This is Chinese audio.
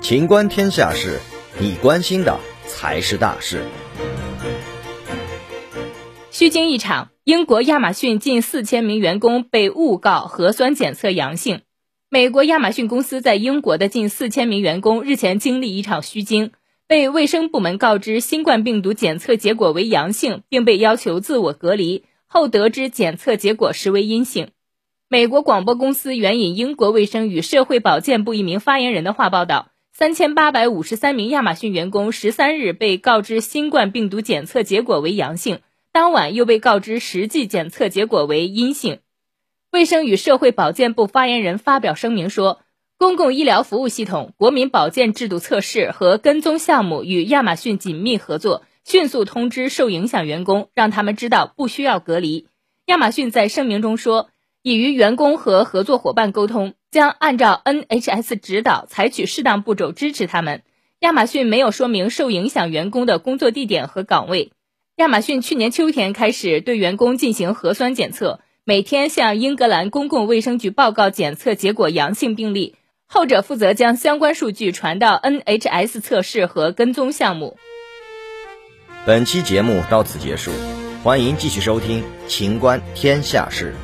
情观天下事，你关心的才是大事。虚惊一场，英国亚马逊近四千名员工被误告核酸检测阳性。美国亚马逊公司在英国的近四千名员工日前经历一场虚惊，被卫生部门告知新冠病毒检测结果为阳性，并被要求自我隔离，后得知检测结果实为阴性。美国广播公司援引英国卫生与社会保健部一名发言人的话报道。三千八百五十三名亚马逊员工十三日被告知新冠病毒检测结果为阳性，当晚又被告知实际检测结果为阴性。卫生与社会保健部发言人发表声明说，公共医疗服务系统、国民保健制度测试和跟踪项目与亚马逊紧密合作，迅速通知受影响员工，让他们知道不需要隔离。亚马逊在声明中说，已与员工和合作伙伴沟通。将按照 NHS 指导，采取适当步骤支持他们。亚马逊没有说明受影响员工的工作地点和岗位。亚马逊去年秋天开始对员工进行核酸检测，每天向英格兰公共卫生局报告检测结果阳性病例，后者负责将相关数据传到 NHS 测试和跟踪项目。本期节目到此结束，欢迎继续收听《秦观天下事》。